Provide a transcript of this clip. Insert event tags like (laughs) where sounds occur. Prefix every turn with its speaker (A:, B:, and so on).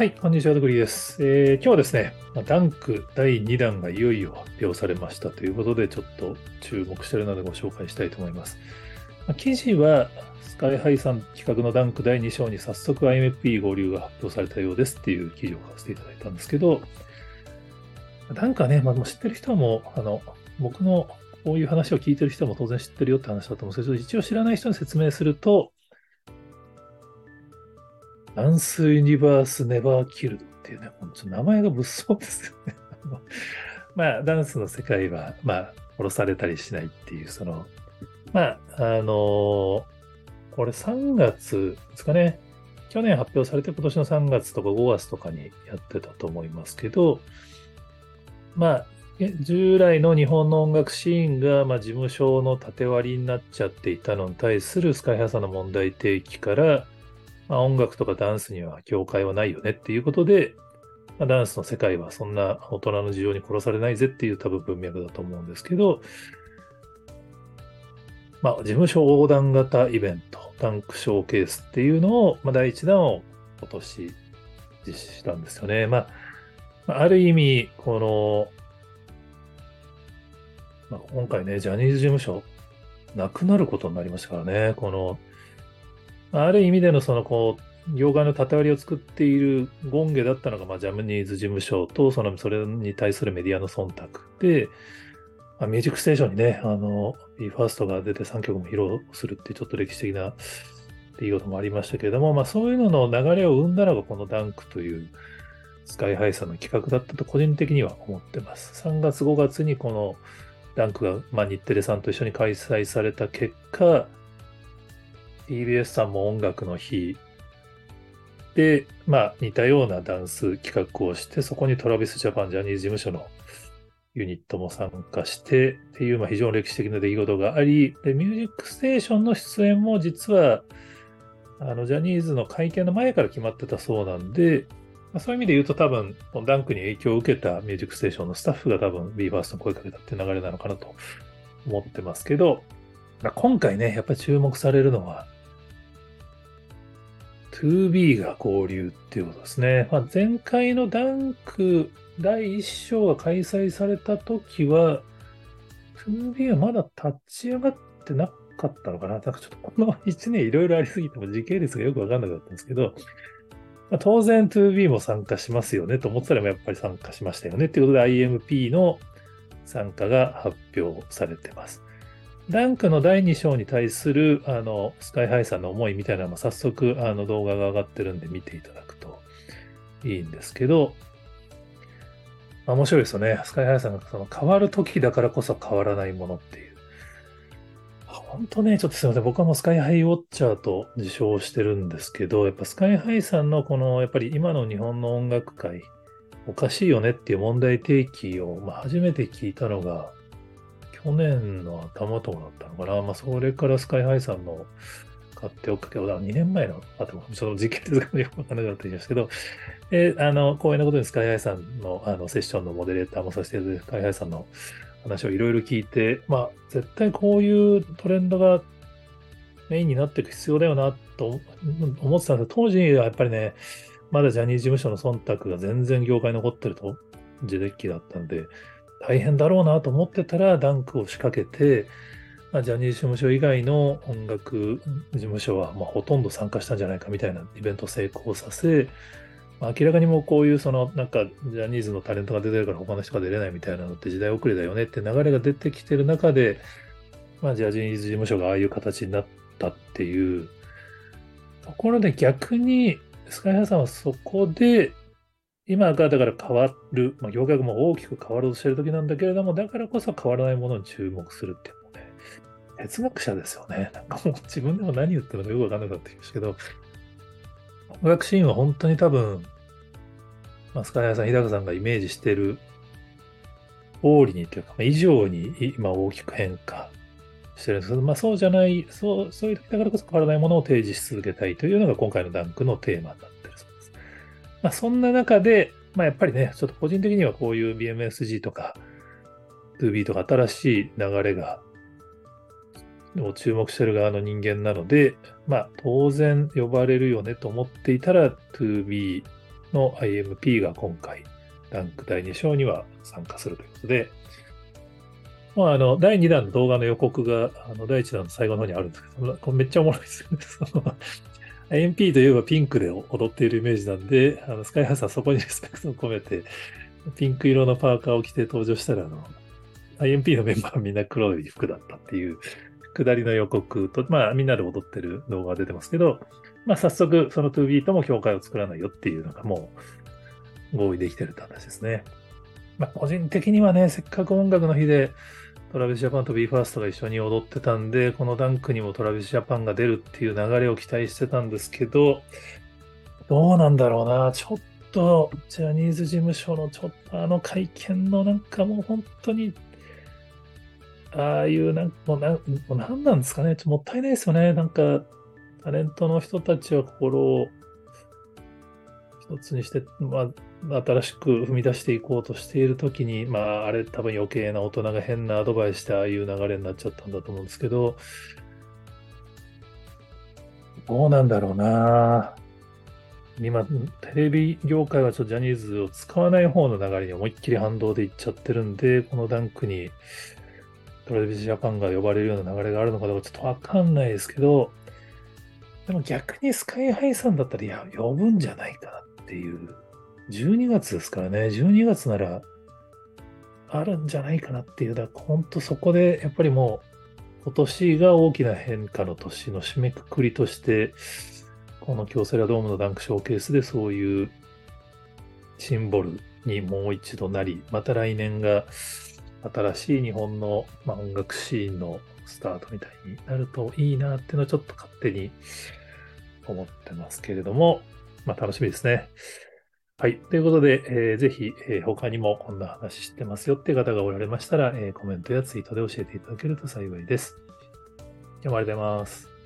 A: はい、こんにちは、ドグリーです。えー今日はですね、ダンク第2弾がいよいよ発表されましたということで、ちょっと注目しているのでご紹介したいと思います。記事は、スカイハイさん企画のダンク第2章に早速 IMP 合流が発表されたようですっていう記事を書かせていただいたんですけど、ダンクはね、まあ、知ってる人も、あの、僕のこういう話を聞いてる人も当然知ってるよって話だと思うんですけど、一応知らない人に説明すると、ダンスユニバースネバーキルドっていうね、本当名前が物騒ですよね。(laughs) まあ、ダンスの世界は、まあ、殺されたりしないっていう、その、まあ、あのこれ3月ですかね。去年発表されて今年の3月とか5月とかにやってたと思いますけど、まあ、従来の日本の音楽シーンが、まあ、事務所の縦割りになっちゃっていたのに対するスカイハさんの問題提起から、まあ、音楽とかダンスには境界はないよねっていうことで、まあ、ダンスの世界はそんな大人の事情に殺されないぜっていう多分文脈だと思うんですけど、まあ、事務所横断型イベント、ダンクショーケースっていうのを、まあ、第1弾を今年実施したんですよね。まあ、ある意味、この、まあ、今回ね、ジャニーズ事務所、なくなることになりましたからね、この、ある意味でのその、こう、業界の縦割りを作っている権下だったのが、まあ、ジャムニーズ事務所と、その、それに対するメディアの忖度で、まあ、ミュージックステーションにね、あの、BE:FIRST が出て3曲も披露するっていうちょっと歴史的な出来事もありましたけれども、まあそういうのの流れを生んだのがこのダンクというスカイハイさんの企画だったと個人的には思ってます。3月5月にこのダンクが、まあ、日テレさんと一緒に開催された結果、TBS さんも音楽の日。で、まあ似たようなダンス企画をして、そこにトラビスジャパンジャニーズ事務所のユニットも参加してっていう、まあ、非常に歴史的な出来事があり、で、ミュージックステーションの出演も実は、あの、ジャニーズの会見の前から決まってたそうなんで、まあ、そういう意味で言うと多分、ダンクに影響を受けたミュージックステーションのスタッフが多分 BE:FIRST の声かけたっていう流れなのかなと思ってますけど、まあ、今回ね、やっぱり注目されるのは、2B が合流っていうことですね。まあ、前回のダンク第1章が開催された時は、2B はまだ立ち上がってなかったのかななんかちょっとこの1年いろいろありすぎても時系列がよくわかんなかったんですけど、まあ、当然 2B も参加しますよねと思ったらやっぱり参加しましたよねっていうことで IMP の参加が発表されてます。ダンクの第2章に対するあのスカイハイさんの思いみたいなのも早速あの動画が上がってるんで見ていただくといいんですけど、ま面白いですよね。スカイハイさんがその変わる時だからこそ変わらないものっていう。本当ね、ちょっとすいません。僕はもうスカイハイウォッチャーと自称してるんですけど、やっぱスカイハイさんのこの、やっぱり今の日本の音楽界、おかしいよねっていう問題提起を、まあ、初めて聞いたのが、去年の頭とかだったのかな。まあ、それからスカイハイさんの買っておくけど、2年前の、あと、その実験ですがよくわからなかったんですけど、えあの、光栄なことにスカイハイさんのあのセッションのモデレーターもさせていただいて、スカイハイさんの話をいろいろ聞いて、まあ、絶対こういうトレンドがメインになっていく必要だよなと思ってたんですけど、当時はやっぱりね、まだジャニーズ事務所の忖度が全然業界に残ってると、ジェデッキだったんで、大変だろうなと思ってたら、ダンクを仕掛けて、まあ、ジャニーズ事務所以外の音楽事務所は、ま、ほとんど参加したんじゃないかみたいなイベント成功させ、まあ、明らかにもうこういうそのなんかジャニーズのタレントが出てるから他の人が出れないみたいなのって時代遅れだよねって流れが出てきてる中で、まあ、ジャニーズ事務所がああいう形になったっていう。ところで逆にスカイハイさんはそこで今がだから変わる、まあ、業界がも大きく変わろうとしてる時なんだけれどもだからこそ変わらないものに注目するっていうのね哲学者ですよね。なんかもう (laughs) 自分でも何言ってるのかよくわかんなかったんですけど、音楽シーンは本当に多分、まあ、スカイハイさん、日高さんがイメージしてる通りにというか、まあ、以上に今大きく変化してるんですけど、まあそうじゃない、そう、そういう時だからこそ変わらないものを提示し続けたいというのが今回のダンクのテーマになって。まあそんな中で、まあやっぱりね、ちょっと個人的にはこういう BMSG とか 2B とか新しい流れがを注目してる側の人間なので、まあ当然呼ばれるよねと思っていたら 2B の IMP が今回、ランク第2章には参加するということで、まあ、あの、第2弾の動画の予告が、あの、第1弾の最後の方にあるんですけど、これめっちゃおもろいですよね。IMP といえばピンクで踊っているイメージなんで、あのスカイハウスはそこにリ (laughs) スペクトを込めて、ピンク色のパーカーを着て登場したら、あの、IMP のメンバーはみんな黒い服だったっていう、下りの予告と、まあみんなで踊ってる動画が出てますけど、まあ早速その 2B とも境界を作らないよっていうのがもう合意できてるって話ですね。まあ個人的にはね、せっかく音楽の日でトラビスジャパンと BE:FIRST が一緒に踊ってたんで、このダンクにもトラビスジャパンが出るっていう流れを期待してたんですけど、どうなんだろうな。ちょっと、ジャニーズ事務所のちょっとあの会見のなんかもう本当に、ああいうなんもうな、もう何なんですかね。ちょっともったいないですよね。なんか、タレントの人たちは心を一つにして、まあ、新しく踏み出していこうとしているときに、まあ、あれ多分余計な大人が変なアドバイスしてああいう流れになっちゃったんだと思うんですけど、どうなんだろうな。今、テレビ業界はちょっとジャニーズを使わない方の流れに思いっきり反動でいっちゃってるんで、このダンクにトラビスジャパンが呼ばれるような流れがあるのかどうかちょっとわかんないですけど、でも逆にスカイハイさんだったら、呼ぶんじゃないかな。っていう。12月ですからね、12月ならあるんじゃないかなっていう、だから本当そこでやっぱりもう今年が大きな変化の年の締めくくりとして、この京セラドームのダンクショーケースでそういうシンボルにもう一度なり、また来年が新しい日本の、まあ、音楽シーンのスタートみたいになるといいなっていうのはちょっと勝手に思ってますけれども、まあ楽しみですね。はい。ということで、えー、ぜひ、えー、他にもこんな話知ってますよって方がおられましたら、えー、コメントやツイートで教えていただけると幸いです。今日もありがとうございます。